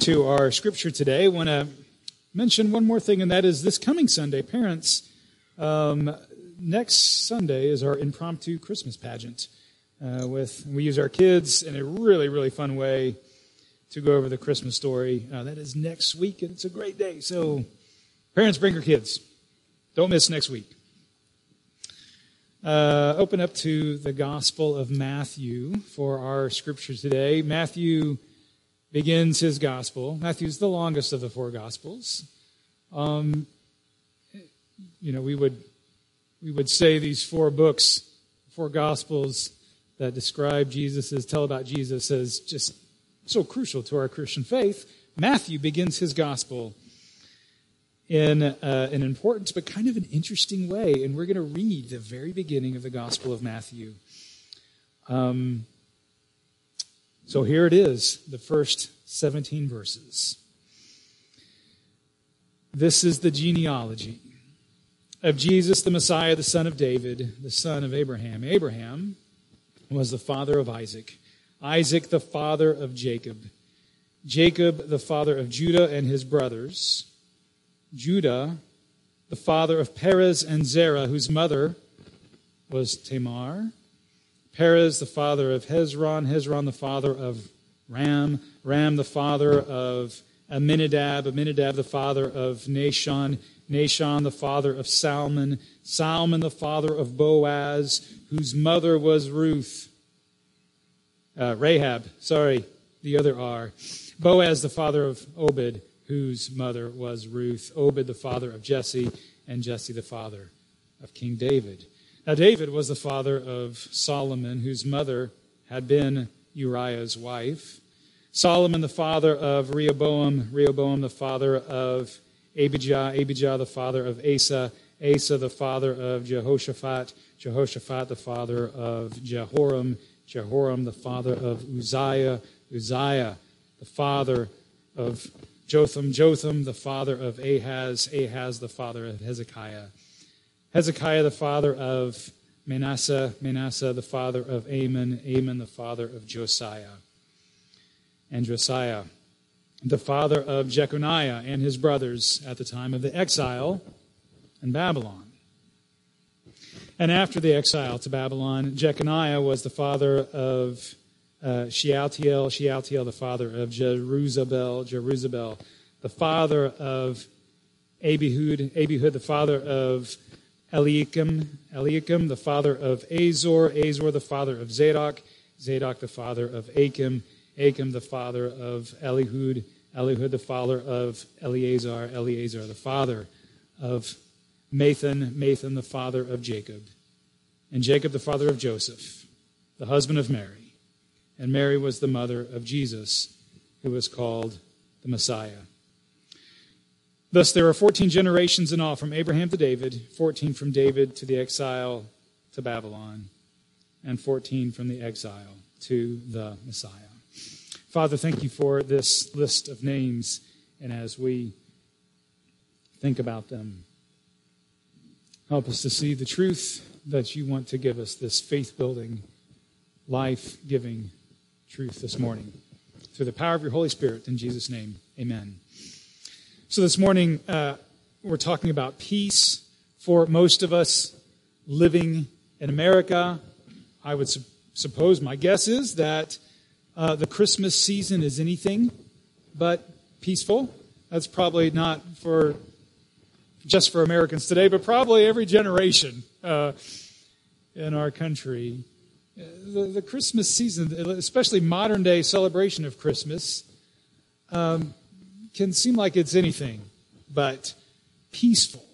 to our scripture today, I want to mention one more thing, and that is this coming Sunday, parents. Um, next Sunday is our impromptu Christmas pageant. Uh, with we use our kids in a really really fun way to go over the Christmas story. Uh, that is next week, and it's a great day. So, parents, bring your kids. Don't miss next week. Uh, open up to the Gospel of Matthew for our scripture today. Matthew begins his gospel. Matthew's the longest of the four gospels. Um, you know, we would we would say these four books, four gospels that describe Jesus, as tell about Jesus, as just so crucial to our Christian faith. Matthew begins his gospel in uh, an important but kind of an interesting way, and we're going to read the very beginning of the Gospel of Matthew. Um, so here it is, the first 17 verses. This is the genealogy of Jesus, the Messiah, the son of David, the son of Abraham. Abraham was the father of Isaac, Isaac, the father of Jacob, Jacob, the father of Judah and his brothers, Judah, the father of Perez and Zerah, whose mother was Tamar. Perez, the father of Hezron, Hezron, the father of Ram, Ram, the father of Amminadab, Amminadab, the father of Nahshon, Nahshon, the father of Salmon, Salmon, the father of Boaz, whose mother was Ruth. Uh, Rahab, sorry, the other R. Boaz, the father of Obed, whose mother was Ruth. Obed, the father of Jesse, and Jesse, the father of King David. Now, David was the father of Solomon, whose mother had been Uriah's wife. Solomon, the father of Rehoboam. Rehoboam, the father of Abijah. Abijah, the father of Asa. Asa, the father of Jehoshaphat. Jehoshaphat, the father of Jehoram. Jehoram, the father of Uzziah. Uzziah, the father of Jotham. Jotham, the father of Ahaz. Ahaz, the father of Hezekiah. Hezekiah, the father of Manasseh, Manasseh, the father of Amon, Amon, the father of Josiah, and Josiah, the father of Jeconiah and his brothers at the time of the exile in Babylon. And after the exile to Babylon, Jeconiah was the father of uh, Shealtiel, Shealtiel, the father of Jeruzabel, Jeruzabel, the father of Abihud, Abihud, the father of Eliakim, Eliakim, the father of Azor, Azor, the father of Zadok, Zadok, the father of Achim, Achim, the father of Elihud, Elihud, the father of Eleazar, Eleazar, the father of Matthan, Matthan, the father of Jacob, and Jacob, the father of Joseph, the husband of Mary. And Mary was the mother of Jesus, who was called the Messiah. Thus, there are 14 generations in all from Abraham to David, 14 from David to the exile to Babylon, and 14 from the exile to the Messiah. Father, thank you for this list of names, and as we think about them, help us to see the truth that you want to give us, this faith building, life giving truth this morning. Through the power of your Holy Spirit, in Jesus' name, amen. So this morning, uh, we're talking about peace for most of us living in America. I would su- suppose, my guess is that uh, the Christmas season is anything but peaceful. That's probably not for just for Americans today, but probably every generation uh, in our country. The, the, Christmas season, especially modern day celebration of Christmas, um, can seem like it's anything but peaceful.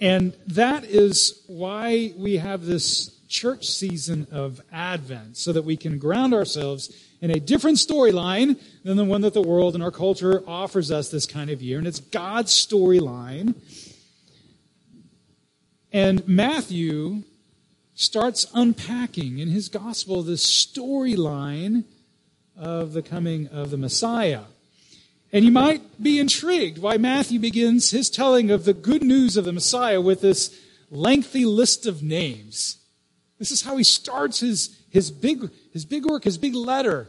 And that is why we have this church season of Advent, so that we can ground ourselves in a different storyline than the one that the world and our culture offers us this kind of year. And it's God's storyline. And Matthew starts unpacking in his gospel this storyline of the coming of the Messiah. And you might be intrigued why Matthew begins his telling of the good news of the Messiah with this lengthy list of names. This is how he starts his, his, big, his big work, his big letter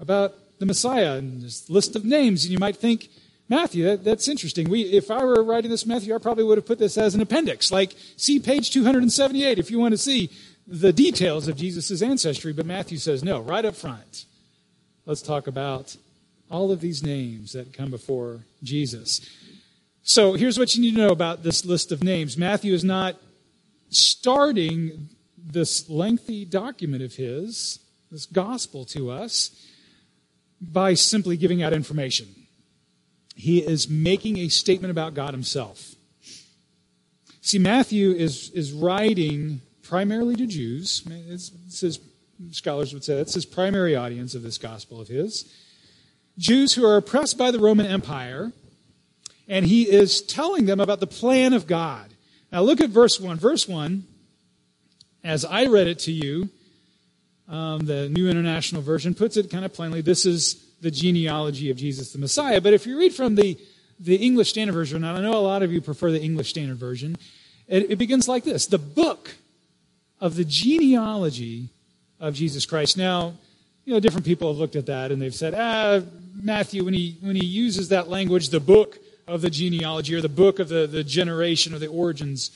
about the Messiah and this list of names. And you might think, Matthew, that, that's interesting. We, if I were writing this Matthew, I probably would have put this as an appendix. Like, see page 278 if you want to see the details of Jesus' ancestry. But Matthew says, no, right up front. Let's talk about all of these names that come before Jesus. So here's what you need to know about this list of names. Matthew is not starting this lengthy document of his, this gospel to us, by simply giving out information. He is making a statement about God himself. See, Matthew is, is writing primarily to Jews. It's, it's his, scholars would say that's his primary audience of this gospel of his. Jews who are oppressed by the Roman Empire, and he is telling them about the plan of God. Now look at verse 1. Verse 1, as I read it to you, um, the New International Version puts it kind of plainly this is the genealogy of Jesus the Messiah. But if you read from the, the English Standard Version, and I know a lot of you prefer the English Standard Version, it, it begins like this The book of the genealogy of Jesus Christ. Now, you know, different people have looked at that and they've said, ah, Matthew, when he, when he uses that language, the book of the genealogy or the book of the, the generation or the origins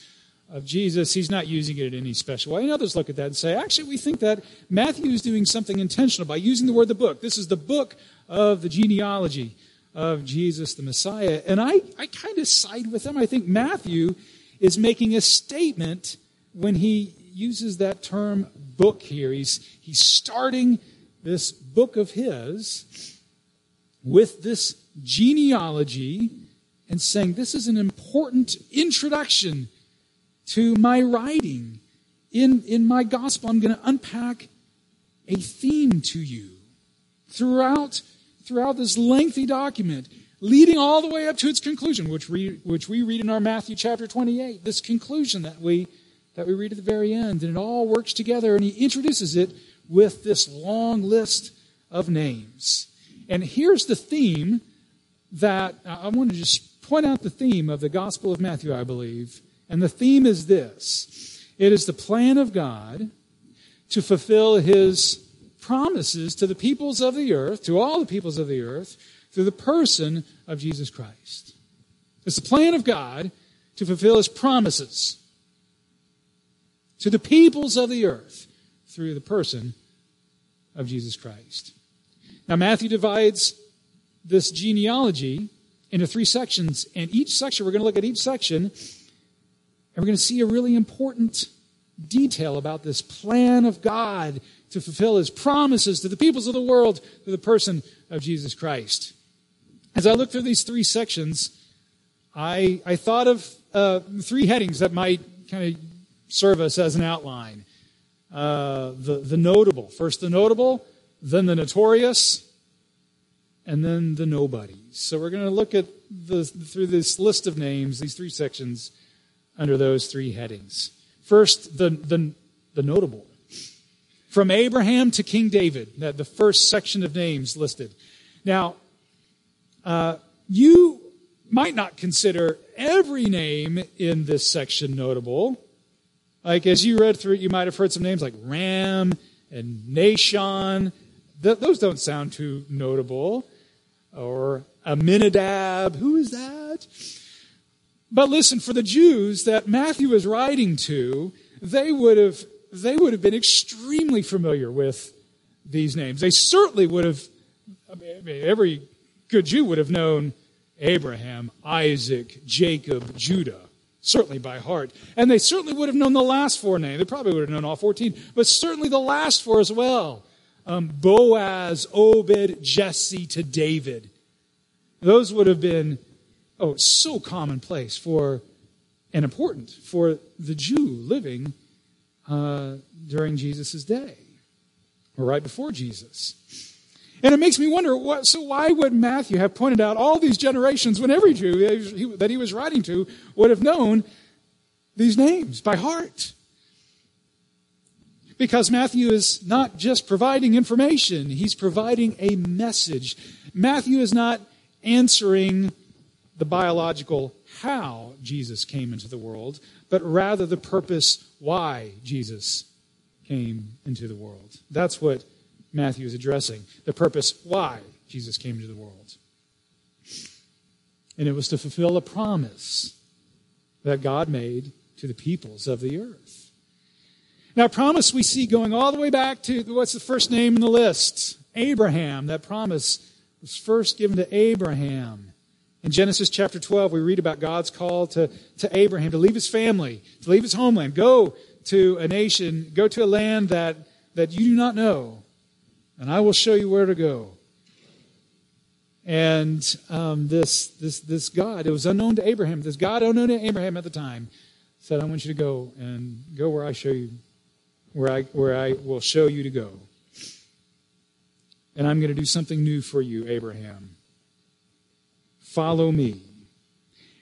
of Jesus, he's not using it in any special way. And others look at that and say, actually, we think that Matthew is doing something intentional by using the word the book. This is the book of the genealogy of Jesus the Messiah. And I, I kind of side with them. I think Matthew is making a statement when he uses that term book here. He's, he's starting this book of his with this genealogy and saying, This is an important introduction to my writing. In, in my gospel, I'm going to unpack a theme to you throughout, throughout this lengthy document, leading all the way up to its conclusion, which we, which we read in our Matthew chapter 28. This conclusion that we, that we read at the very end. And it all works together, and he introduces it with this long list of names. And here's the theme that uh, I want to just point out the theme of the Gospel of Matthew, I believe. And the theme is this it is the plan of God to fulfill his promises to the peoples of the earth, to all the peoples of the earth, through the person of Jesus Christ. It's the plan of God to fulfill his promises to the peoples of the earth through the person of Jesus Christ. Now, Matthew divides this genealogy into three sections, and each section, we're going to look at each section, and we're going to see a really important detail about this plan of God to fulfill his promises to the peoples of the world through the person of Jesus Christ. As I look through these three sections, I, I thought of uh, three headings that might kind of serve us as an outline. Uh, the, the notable. First, the notable, then the notorious, and then the nobodies. So we're going to look at the, through this list of names, these three sections, under those three headings. First, the, the, the notable. From Abraham to King David, that the first section of names listed. Now, uh, you might not consider every name in this section notable. Like as you read through it, you might have heard some names like Ram and Nahshon. Th- those don't sound too notable. Or Amminadab. Who is that? But listen, for the Jews that Matthew is writing to, they would have they would have been extremely familiar with these names. They certainly would have. I mean, every good Jew would have known Abraham, Isaac, Jacob, Judah certainly by heart. And they certainly would have known the last four names. They probably would have known all 14, but certainly the last four as well. Um, Boaz, Obed, Jesse to David. Those would have been, oh, so commonplace for and important for the Jew living uh, during Jesus' day or right before Jesus. And it makes me wonder, what, so why would Matthew have pointed out all these generations when every Jew that he was writing to would have known these names by heart? Because Matthew is not just providing information, he's providing a message. Matthew is not answering the biological how Jesus came into the world, but rather the purpose why Jesus came into the world. That's what Matthew is addressing. The purpose why Jesus came into the world. And it was to fulfill a promise that God made to the peoples of the earth. Now, promise we see going all the way back to what's the first name in the list? Abraham. That promise was first given to Abraham. In Genesis chapter 12, we read about God's call to, to Abraham to leave his family, to leave his homeland, go to a nation, go to a land that, that you do not know, and I will show you where to go. And um, this, this, this God, it was unknown to Abraham, this God unknown to Abraham at the time, said, I want you to go and go where I show you, where I, where I will show you to go. And I'm going to do something new for you, Abraham. Follow me.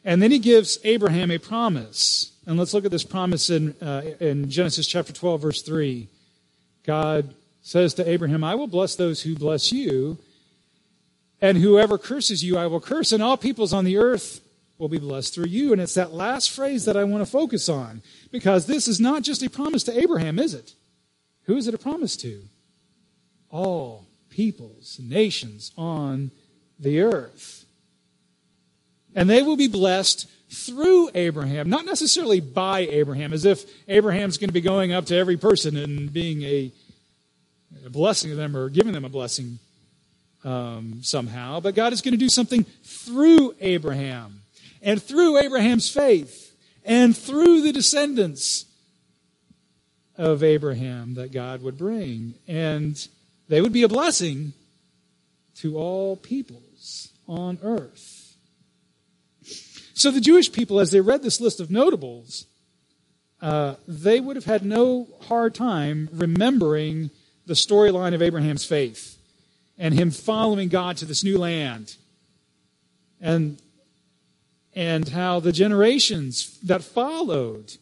And then he gives Abraham a promise. And let's look at this promise in, uh, in Genesis chapter 12, verse 3. God says to Abraham, I will bless those who bless you, and whoever curses you, I will curse, and all peoples on the earth will be blessed through you. And it's that last phrase that I want to focus on, because this is not just a promise to Abraham, is it? Who is it a promise to? All peoples, nations on the earth. And they will be blessed through Abraham, not necessarily by Abraham, as if Abraham's going to be going up to every person and being a, a blessing to them or giving them a blessing um, somehow, but God is going to do something through Abraham and through Abraham's faith and through the descendants of Abraham that God would bring. And they would be a blessing to all peoples on earth. So the Jewish people, as they read this list of notables, uh, they would have had no hard time remembering the storyline of Abraham's faith and him following God to this new land. And, and how the generations that followed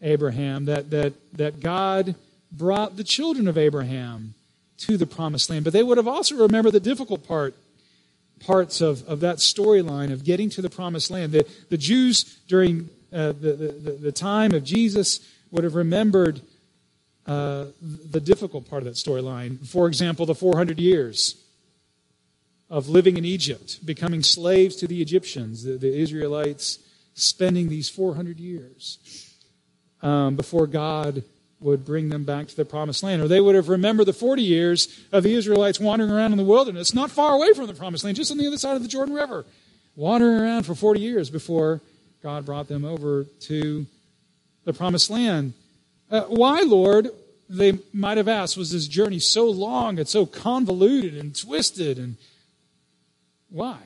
Abraham, that, that, that God brought the children of Abraham to the promised land. But they would have also remembered the difficult part parts of, of that storyline of getting to the promised land. The, the Jews during uh, the, the, the time of Jesus would have remembered uh, the difficult part of that storyline. For example, the 400 years of living in Egypt, becoming slaves to the Egyptians, the, the Israelites spending these 400 years um, before God would bring them back to the promised land. Or they would have remembered the 40 years of the Israelites wandering around in the wilderness, not far away from the promised land, just on the other side of the Jordan River, wandering around for 40 years before God brought them over to the promised land. Uh, why, Lord, they might have asked, was this journey so long and so convoluted and twisted? And why?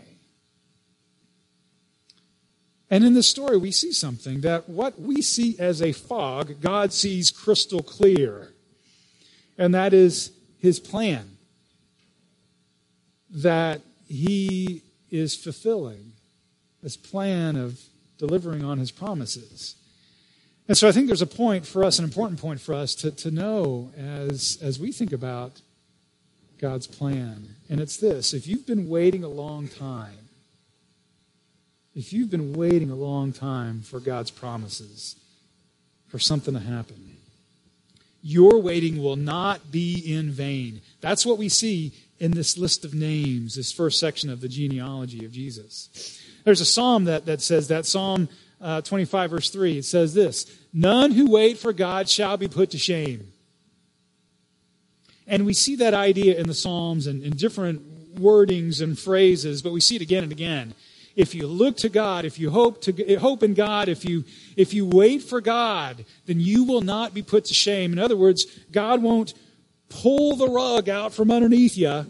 And in this story, we see something that what we see as a fog, God sees crystal clear. And that is his plan that he is fulfilling, this plan of delivering on his promises. And so I think there's a point for us, an important point for us to, to know as, as we think about God's plan. And it's this if you've been waiting a long time, if you've been waiting a long time for God's promises, for something to happen, your waiting will not be in vain. That's what we see in this list of names, this first section of the genealogy of Jesus. There's a psalm that, that says that, Psalm uh, 25, verse 3. It says this None who wait for God shall be put to shame. And we see that idea in the Psalms and in different wordings and phrases, but we see it again and again. If you look to God, if you hope to hope in God, if you if you wait for God, then you will not be put to shame. In other words, God won't pull the rug out from underneath you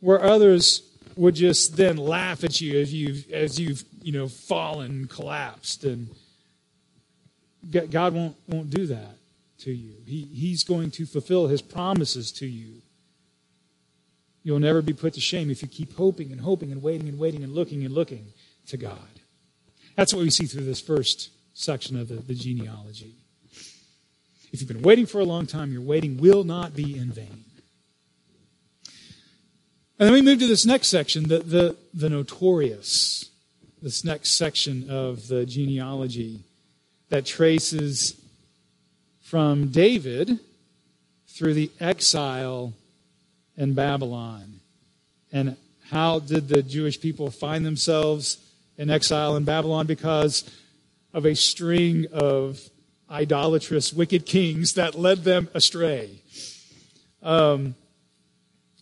where others would just then laugh at you as you've as you've you know fallen, collapsed, and God won't won't do that to you. He, he's going to fulfill His promises to you. You'll never be put to shame if you keep hoping and hoping and waiting and waiting and looking and looking to God. That's what we see through this first section of the, the genealogy. If you've been waiting for a long time, your waiting will not be in vain. And then we move to this next section, the, the, the notorious, this next section of the genealogy that traces from David through the exile in Babylon. And how did the Jewish people find themselves in exile in Babylon? Because of a string of idolatrous, wicked kings that led them astray. Um,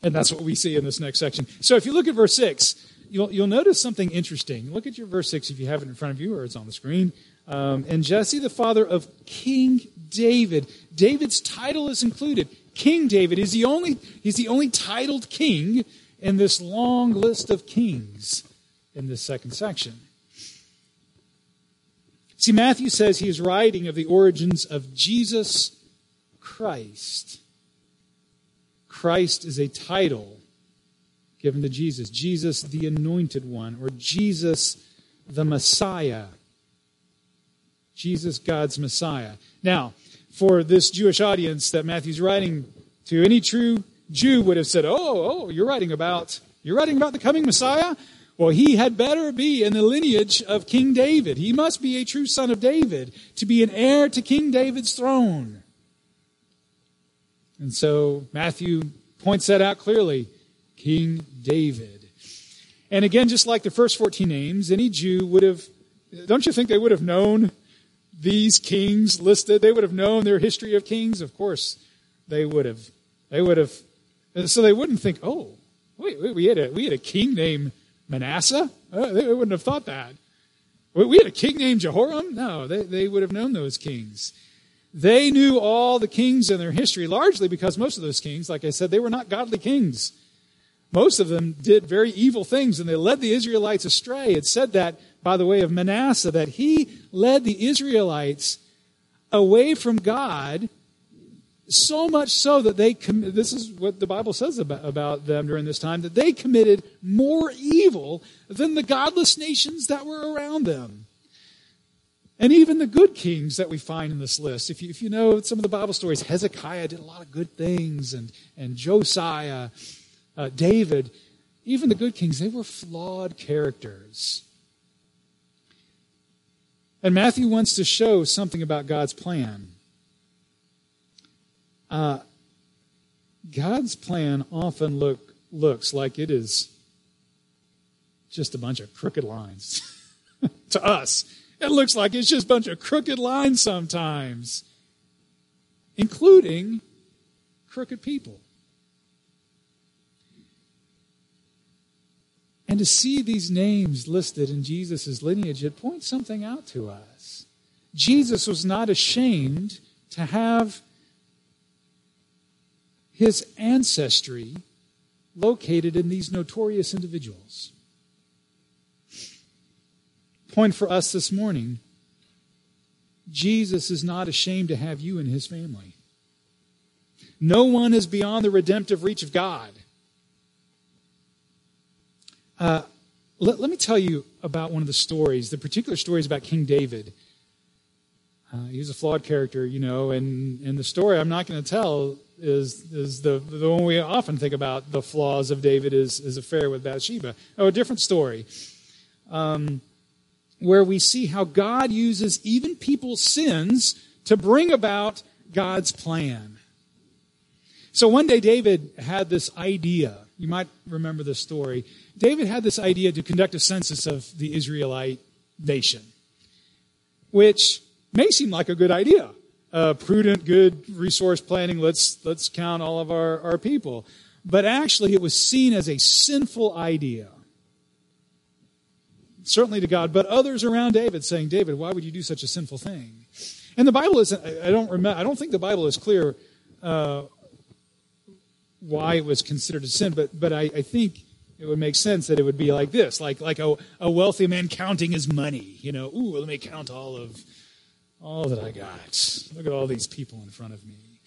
and that's what we see in this next section. So if you look at verse 6, you'll, you'll notice something interesting. Look at your verse 6 if you have it in front of you or it's on the screen. Um, and Jesse, the father of King David. David's title is included. King David is the only, he's the only titled king in this long list of kings in this second section. See, Matthew says he is writing of the origins of Jesus Christ. Christ is a title given to Jesus. Jesus, the anointed one, or Jesus, the Messiah. Jesus, God's Messiah. Now, for this Jewish audience that Matthew's writing to, any true Jew would have said, "Oh, oh, you're writing about you're writing about the coming Messiah? Well, he had better be in the lineage of King David. He must be a true son of David to be an heir to King David's throne." And so Matthew points that out clearly. King David. And again, just like the first 14 names, any Jew would have, don't you think they would have known these kings listed? They would have known their history of kings? Of course, they would have. They would have. So they wouldn't think, oh, wait, wait we, had a, we had a king named Manasseh? Uh, they wouldn't have thought that. We had a king named Jehoram? No, they, they would have known those kings. They knew all the kings in their history, largely because most of those kings, like I said, they were not godly kings. Most of them did very evil things and they led the Israelites astray. It said that by the way of Manasseh, that he led the Israelites away from God so much so that they this is what the bible says about, about them during this time that they committed more evil than the godless nations that were around them. And even the good kings that we find in this list. If you, if you know some of the bible stories hezekiah did a lot of good things and, and josiah uh, david even the good kings they were flawed characters and matthew wants to show something about god's plan uh, God's plan often look, looks like it is just a bunch of crooked lines. to us, it looks like it's just a bunch of crooked lines sometimes, including crooked people. And to see these names listed in Jesus' lineage, it points something out to us. Jesus was not ashamed to have his ancestry located in these notorious individuals. Point for us this morning Jesus is not ashamed to have you in his family. No one is beyond the redemptive reach of God. Uh, let, let, me tell you about one of the stories, the particular story is about King David. Uh, he was a flawed character, you know, and, and the story I'm not going to tell is, is the, the one we often think about the flaws of David is his affair with Bathsheba. Oh, a different story. Um, where we see how God uses even people's sins to bring about God's plan. So one day David had this idea. You might remember this story. David had this idea to conduct a census of the Israelite nation, which may seem like a good idea uh, prudent, good resource planning. Let's let's count all of our, our people. But actually, it was seen as a sinful idea. Certainly to God, but others around David saying, David, why would you do such a sinful thing? And the Bible isn't. I don't remember. I don't think the Bible is clear uh, why it was considered a sin. But but I, I think it would make sense that it would be like this, like like a, a wealthy man counting his money. You know, ooh, let me count all of all that I got. Look at all these people in front of me.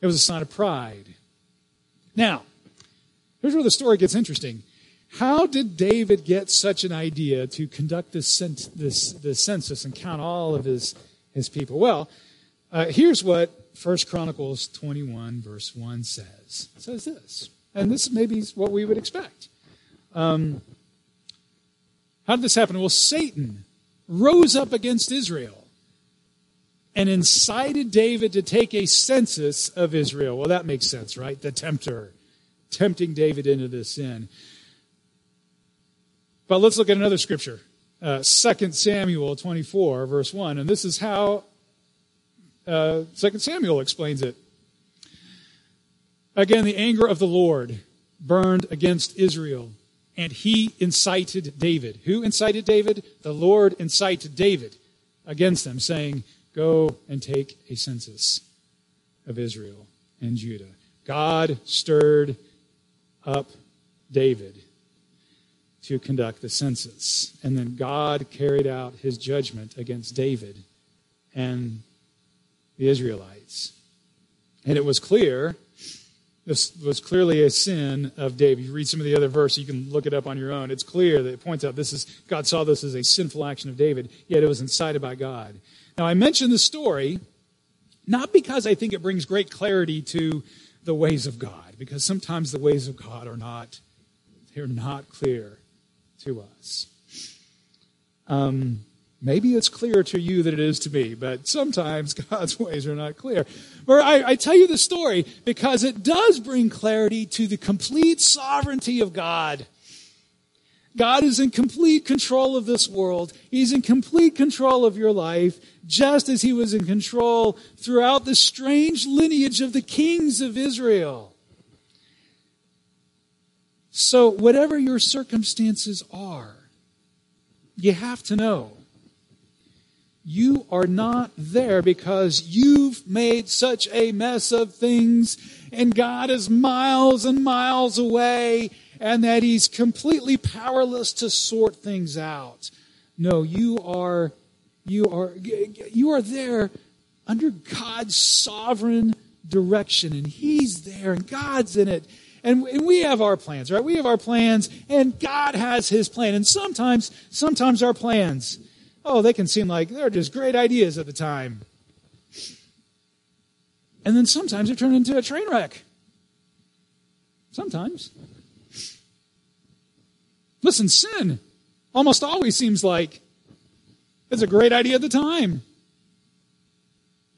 It was a sign of pride. Now, here's where the story gets interesting. How did David get such an idea to conduct this, this, this census and count all of his, his people? Well, uh, here's what 1 Chronicles 21, verse 1 says. It says this. And this maybe is what we would expect. Um, how did this happen? Well, Satan rose up against Israel and incited David to take a census of Israel. Well, that makes sense, right? The tempter tempting David into this sin. But let's look at another scripture. Uh, 2 Samuel 24, verse 1. And this is how uh, 2 Samuel explains it. Again, the anger of the Lord burned against Israel, and he incited David. Who incited David? The Lord incited David against them, saying, Go and take a census of Israel and Judah. God stirred up David to conduct the census. And then God carried out his judgment against David and the Israelites. And it was clear, this was clearly a sin of David. You read some of the other verses, you can look it up on your own. It's clear that it points out this is God saw this as a sinful action of David, yet it was incited by God. Now I mention the story not because I think it brings great clarity to the ways of God, because sometimes the ways of God are not they're not clear to us. Um, maybe it's clearer to you than it is to me, but sometimes God's ways are not clear. But I, I tell you the story because it does bring clarity to the complete sovereignty of God. God is in complete control of this world. He's in complete control of your life, just as he was in control throughout the strange lineage of the kings of Israel. So, whatever your circumstances are, you have to know you are not there because you've made such a mess of things and God is miles and miles away and that he's completely powerless to sort things out. No, you are you are you are there under God's sovereign direction and he's there and God's in it. And we have our plans, right? We have our plans and God has his plan. And sometimes sometimes our plans oh, they can seem like they're just great ideas at the time. And then sometimes they turn into a train wreck. Sometimes. Listen, sin almost always seems like it's a great idea at the time.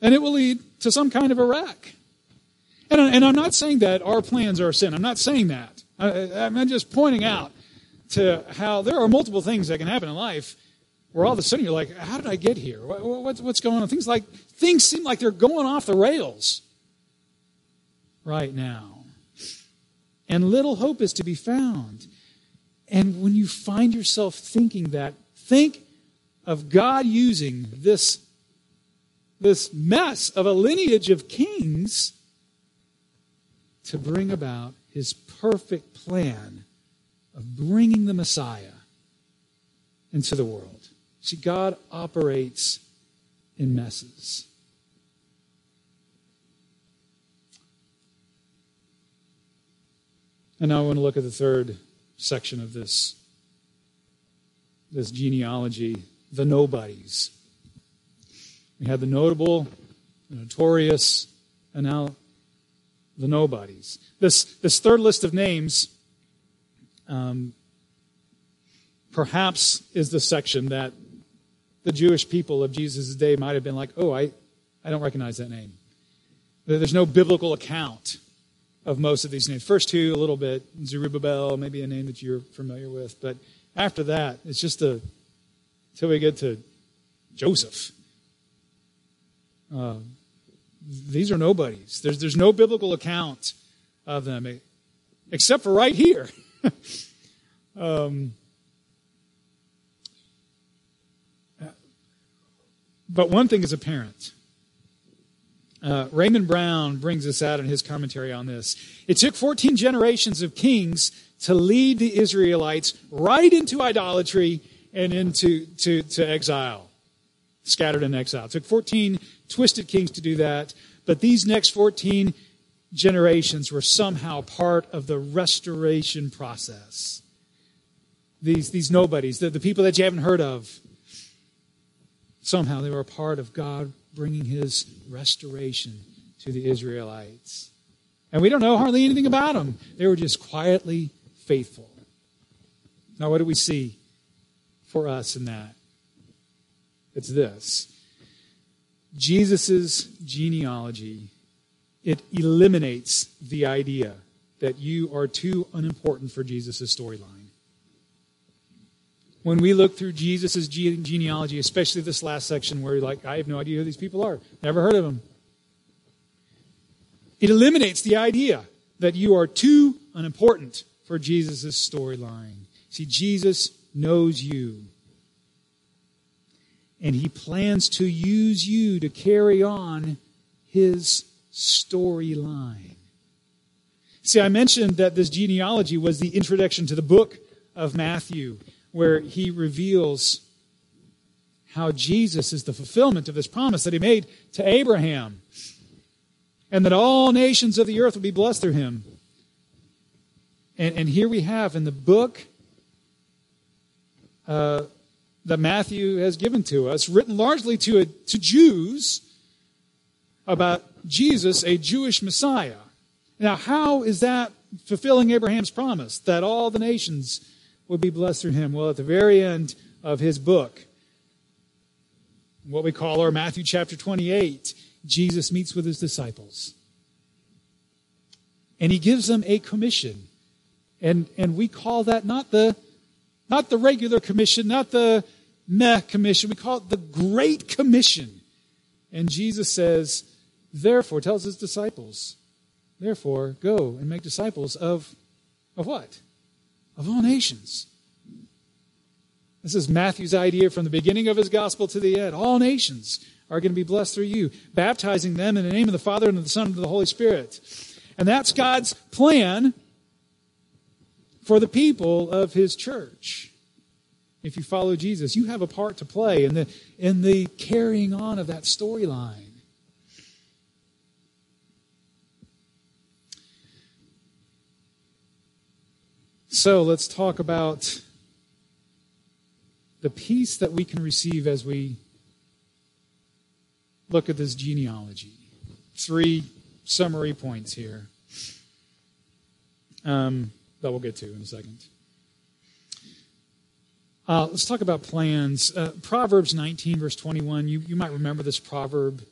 And it will lead to some kind of a wreck. And, and I'm not saying that our plans are sin. I'm not saying that. I, I'm just pointing out to how there are multiple things that can happen in life where all of a sudden you're like, how did I get here? What's, what's going on? Things like things seem like they're going off the rails right now. And little hope is to be found. And when you find yourself thinking that, think of God using this, this mess of a lineage of kings to bring about his perfect plan of bringing the Messiah into the world. See, God operates in messes. And now I want to look at the third section of this, this genealogy the nobodies. We have the notable, the notorious, and now the nobodies. This, this third list of names um, perhaps is the section that the Jewish people of Jesus' day might have been like, oh, I, I don't recognize that name. There's no biblical account of most of these names. First two, a little bit. Zerubbabel, maybe a name that you're familiar with. But after that, it's just a, until we get to Joseph. Uh, these are nobodies. There's, there's no biblical account of them, except for right here. um, But one thing is apparent. Uh, Raymond Brown brings this out in his commentary on this. It took 14 generations of kings to lead the Israelites right into idolatry and into to, to exile, scattered in exile. It took 14 twisted kings to do that, but these next 14 generations were somehow part of the restoration process. These, these nobodies, the, the people that you haven't heard of, Somehow they were a part of God bringing his restoration to the Israelites. And we don't know hardly anything about them. They were just quietly faithful. Now, what do we see for us in that? It's this Jesus' genealogy, it eliminates the idea that you are too unimportant for Jesus' storyline. When we look through Jesus' genealogy, especially this last section where you're like, I have no idea who these people are, never heard of them, it eliminates the idea that you are too unimportant for Jesus' storyline. See, Jesus knows you. And he plans to use you to carry on his storyline. See, I mentioned that this genealogy was the introduction to the book of Matthew, where he reveals how Jesus is the fulfillment of this promise that he made to Abraham, and that all nations of the earth will be blessed through him. And, and here we have in the book uh, that Matthew has given to us, written largely to, a, to Jews about Jesus, a Jewish Messiah. Now, how is that fulfilling Abraham's promise that all the nations would be blessed through him? Well, at the very end of his book, what we call our Matthew chapter 28, Jesus meets with his disciples. And he gives them a commission. And, and we call that not the, not the regular commission, not the meh commission. We call it the Great Commission. And Jesus says, therefore, tells his disciples, therefore, go and make disciples of, of what? Of all nations. This is Matthew's idea from the beginning of his gospel to the end. All nations are going to be blessed through you, baptizing them in the name of the Father and of the Son and of the Holy Spirit. And that's God's plan for the people of his church. If you follow Jesus, you have a part to play in the, in the carrying on of that storyline. So let's talk about the peace that we can receive as we look at this genealogy. Three summary points here um, that we'll get to in a second. Uh, let's talk about plans. Uh, Proverbs 19, verse 21. You, you might remember this proverb.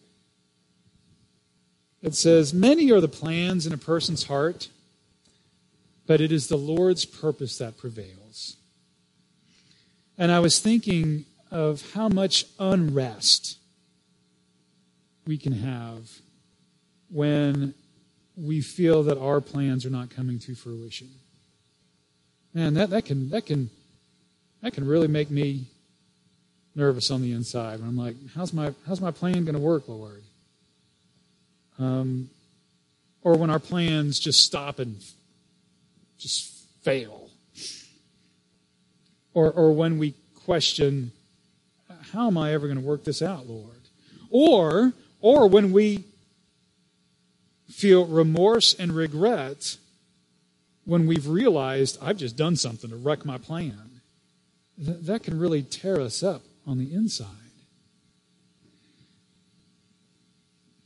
It says, Many are the plans in a person's heart, but it is the Lord's purpose that prevails. And I was thinking of how much unrest we can have when we feel that our plans are not coming to fruition. Man, that, that can that can that can really make me nervous on the inside. When I'm like, how's my how's my plan going to work, Lord? Um, or when our plans just stop and just fail, or or when we question, how am I ever going to work this out, Lord? Or or when we feel remorse and regret when we've realized I've just done something to wreck my plan. That, that can really tear us up on the inside.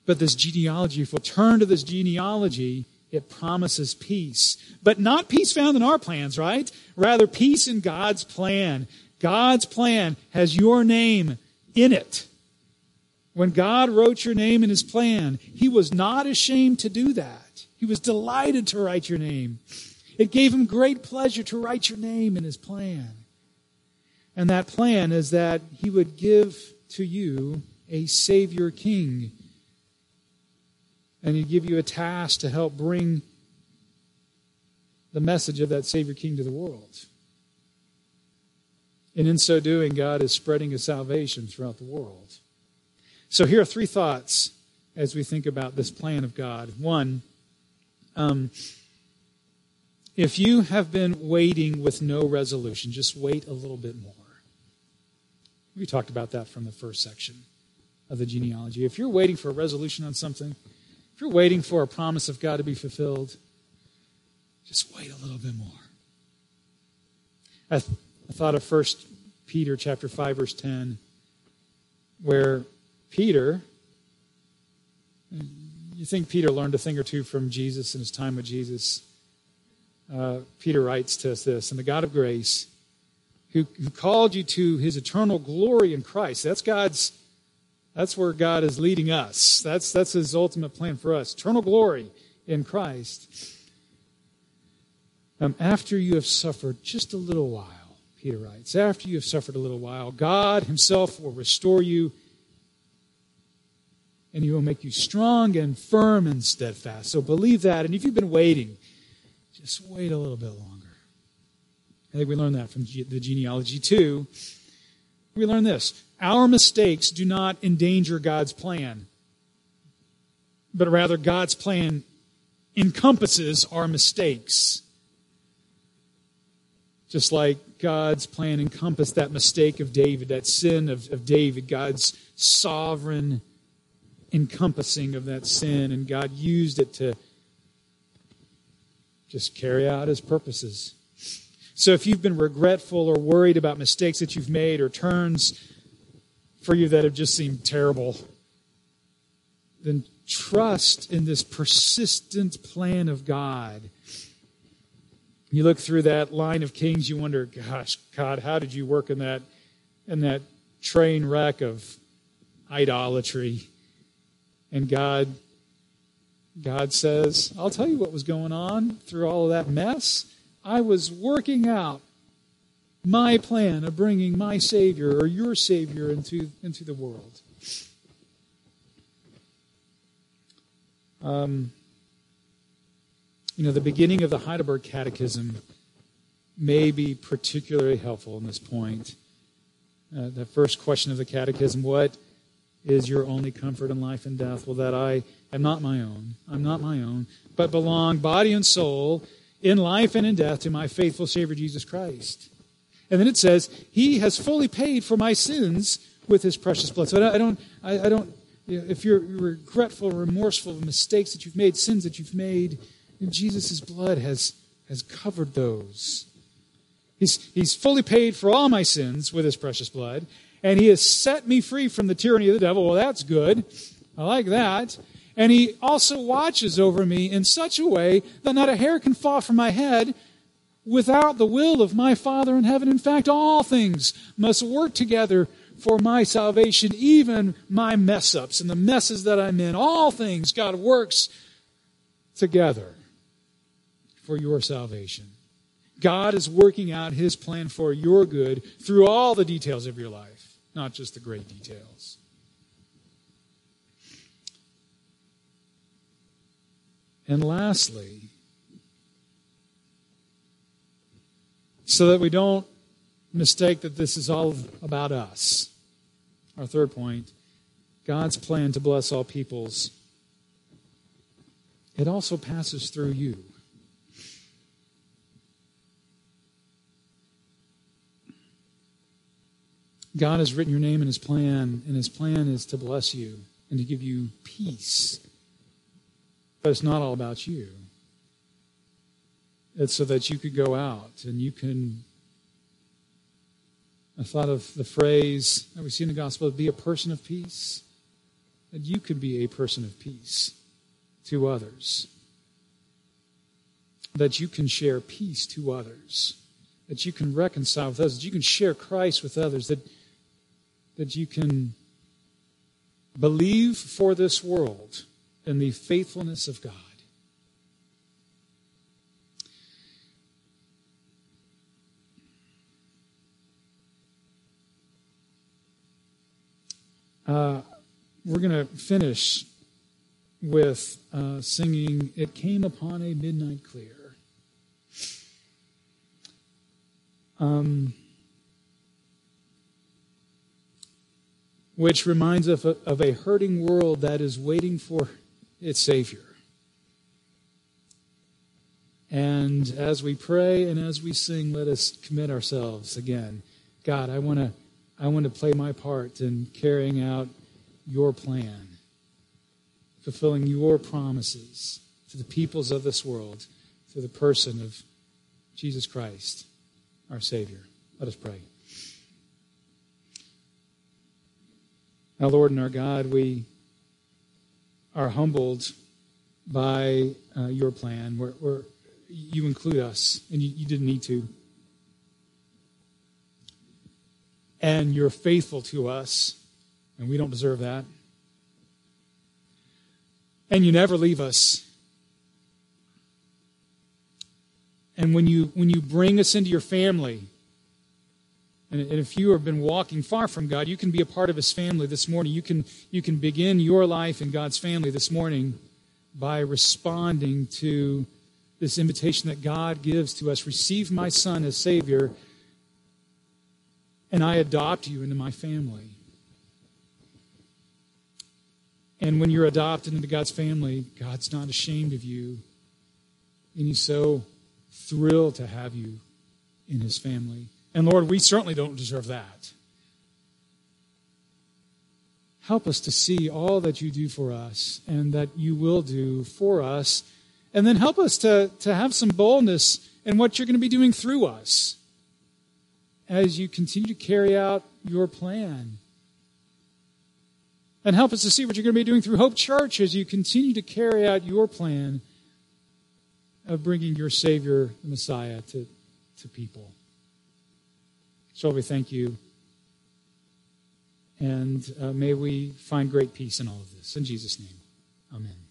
But this genealogy, if we'll turn to this genealogy, it promises peace. But not peace found in our plans, right? Rather, peace in God's plan. God's plan has your name in it. When God wrote your name in his plan, he was not ashamed to do that. He was delighted to write your name. It gave him great pleasure to write your name in his plan. And that plan is that he would give to you a Savior King. And he'd give you a task to help bring the message of that Savior King to the world. And in so doing, God is spreading his salvation throughout the world. So here are three thoughts as we think about this plan of God. One, um, if you have been waiting with no resolution, just wait a little bit more. We talked about that from the first section of the genealogy. If you're waiting for a resolution on something, if you're waiting for a promise of God to be fulfilled, just wait a little bit more. I, th- I thought of First Peter chapter 5 verse 10 where Peter, you think Peter learned a thing or two from Jesus in his time with Jesus. Uh, Peter writes to us this, and the God of grace, who, who called you to his eternal glory in Christ. That's God's, that's where God is leading us. That's, that's his ultimate plan for us. Eternal glory in Christ. Um, after you have suffered just a little while, Peter writes, after you have suffered a little while, God Himself will restore you and He will make you strong and firm and steadfast. So believe that. And if you've been waiting, just wait a little bit longer. I think we learned that from the genealogy too. We learn this our mistakes do not endanger God's plan, but rather God's plan encompasses our mistakes. Just like God's plan encompassed that mistake of David, that sin of, of David, God's sovereign encompassing of that sin, and God used it to just carry out his purposes. So if you've been regretful or worried about mistakes that you've made or turns for you that have just seemed terrible, then trust in this persistent plan of God. You look through that line of kings, you wonder, gosh, God, how did you work in that in that train wreck of idolatry? And God God says, I'll tell you what was going on through all of that mess. I was working out my plan of bringing my Savior or your Savior into, into the world. Um, you know, the beginning of the Heidelberg Catechism may be particularly helpful in this point. Uh, the first question of the Catechism What is your only comfort in life and death? Well, that I am not my own. I'm not my own, but belong body and soul in life and in death to my faithful Savior Jesus Christ. And then it says, He has fully paid for my sins with His precious blood. So I don't, I, I don't, you know, if you're regretful, remorseful of mistakes that you've made, sins that you've made, Jesus' blood has, has covered those. He's, he's fully paid for all my sins with His precious blood, and He has set me free from the tyranny of the devil. Well, that's good. I like that. And he also watches over me in such a way that not a hair can fall from my head without the will of my Father in heaven. In fact, all things must work together for my salvation, even my mess ups and the messes that I'm in. All things, God works together for your salvation. God is working out his plan for your good through all the details of your life, not just the great details. And lastly, so that we don't mistake that this is all about us. Our third point God's plan to bless all peoples. It also passes through you. God has written your name in His plan, and His plan is to bless you and to give you peace but it's not all about you. It's so that you could go out and you can. I thought of the phrase that we see in the gospel be a person of peace. That you could be a person of peace to others. That you can share peace to others. That you can reconcile with others. That you can share Christ with others. That, that you can believe for this world and the faithfulness of God. Uh, we're going to finish with uh, singing It Came Upon a Midnight Clear. Um, which reminds us of of a hurting world that is waiting for its Savior. And as we pray and as we sing, let us commit ourselves again. God, I want to I want to play my part in carrying out your plan, fulfilling your promises to the peoples of this world through the person of Jesus Christ, our Savior. Let us pray. Now, Lord and our God, we are humbled by uh, your plan, you include us, and you, you didn't need to. And you're faithful to us, and we don't deserve that. And you never leave us. And when you, when you bring us into your family, and, if you have been walking far from God, you can be a part of His family this morning. You can, you can begin your life in God's family this morning by responding to this invitation that God gives to us receive my Son as Savior, and I adopt you into my family. And when you're adopted into God's family, God's not ashamed of you. And He's so thrilled to have you in His family. And Lord, we certainly don't deserve that. Help us to see all that you do for us and that you will do for us. And then help us to, to have some boldness in what you're going to be doing through us as you continue to carry out your plan. And help us to see what you're going to be doing through Hope Church as you continue to carry out your plan of bringing your Savior, the Messiah, to, to people. So we thank you. And uh, may we find great peace in all of this. In Jesus' name, amen.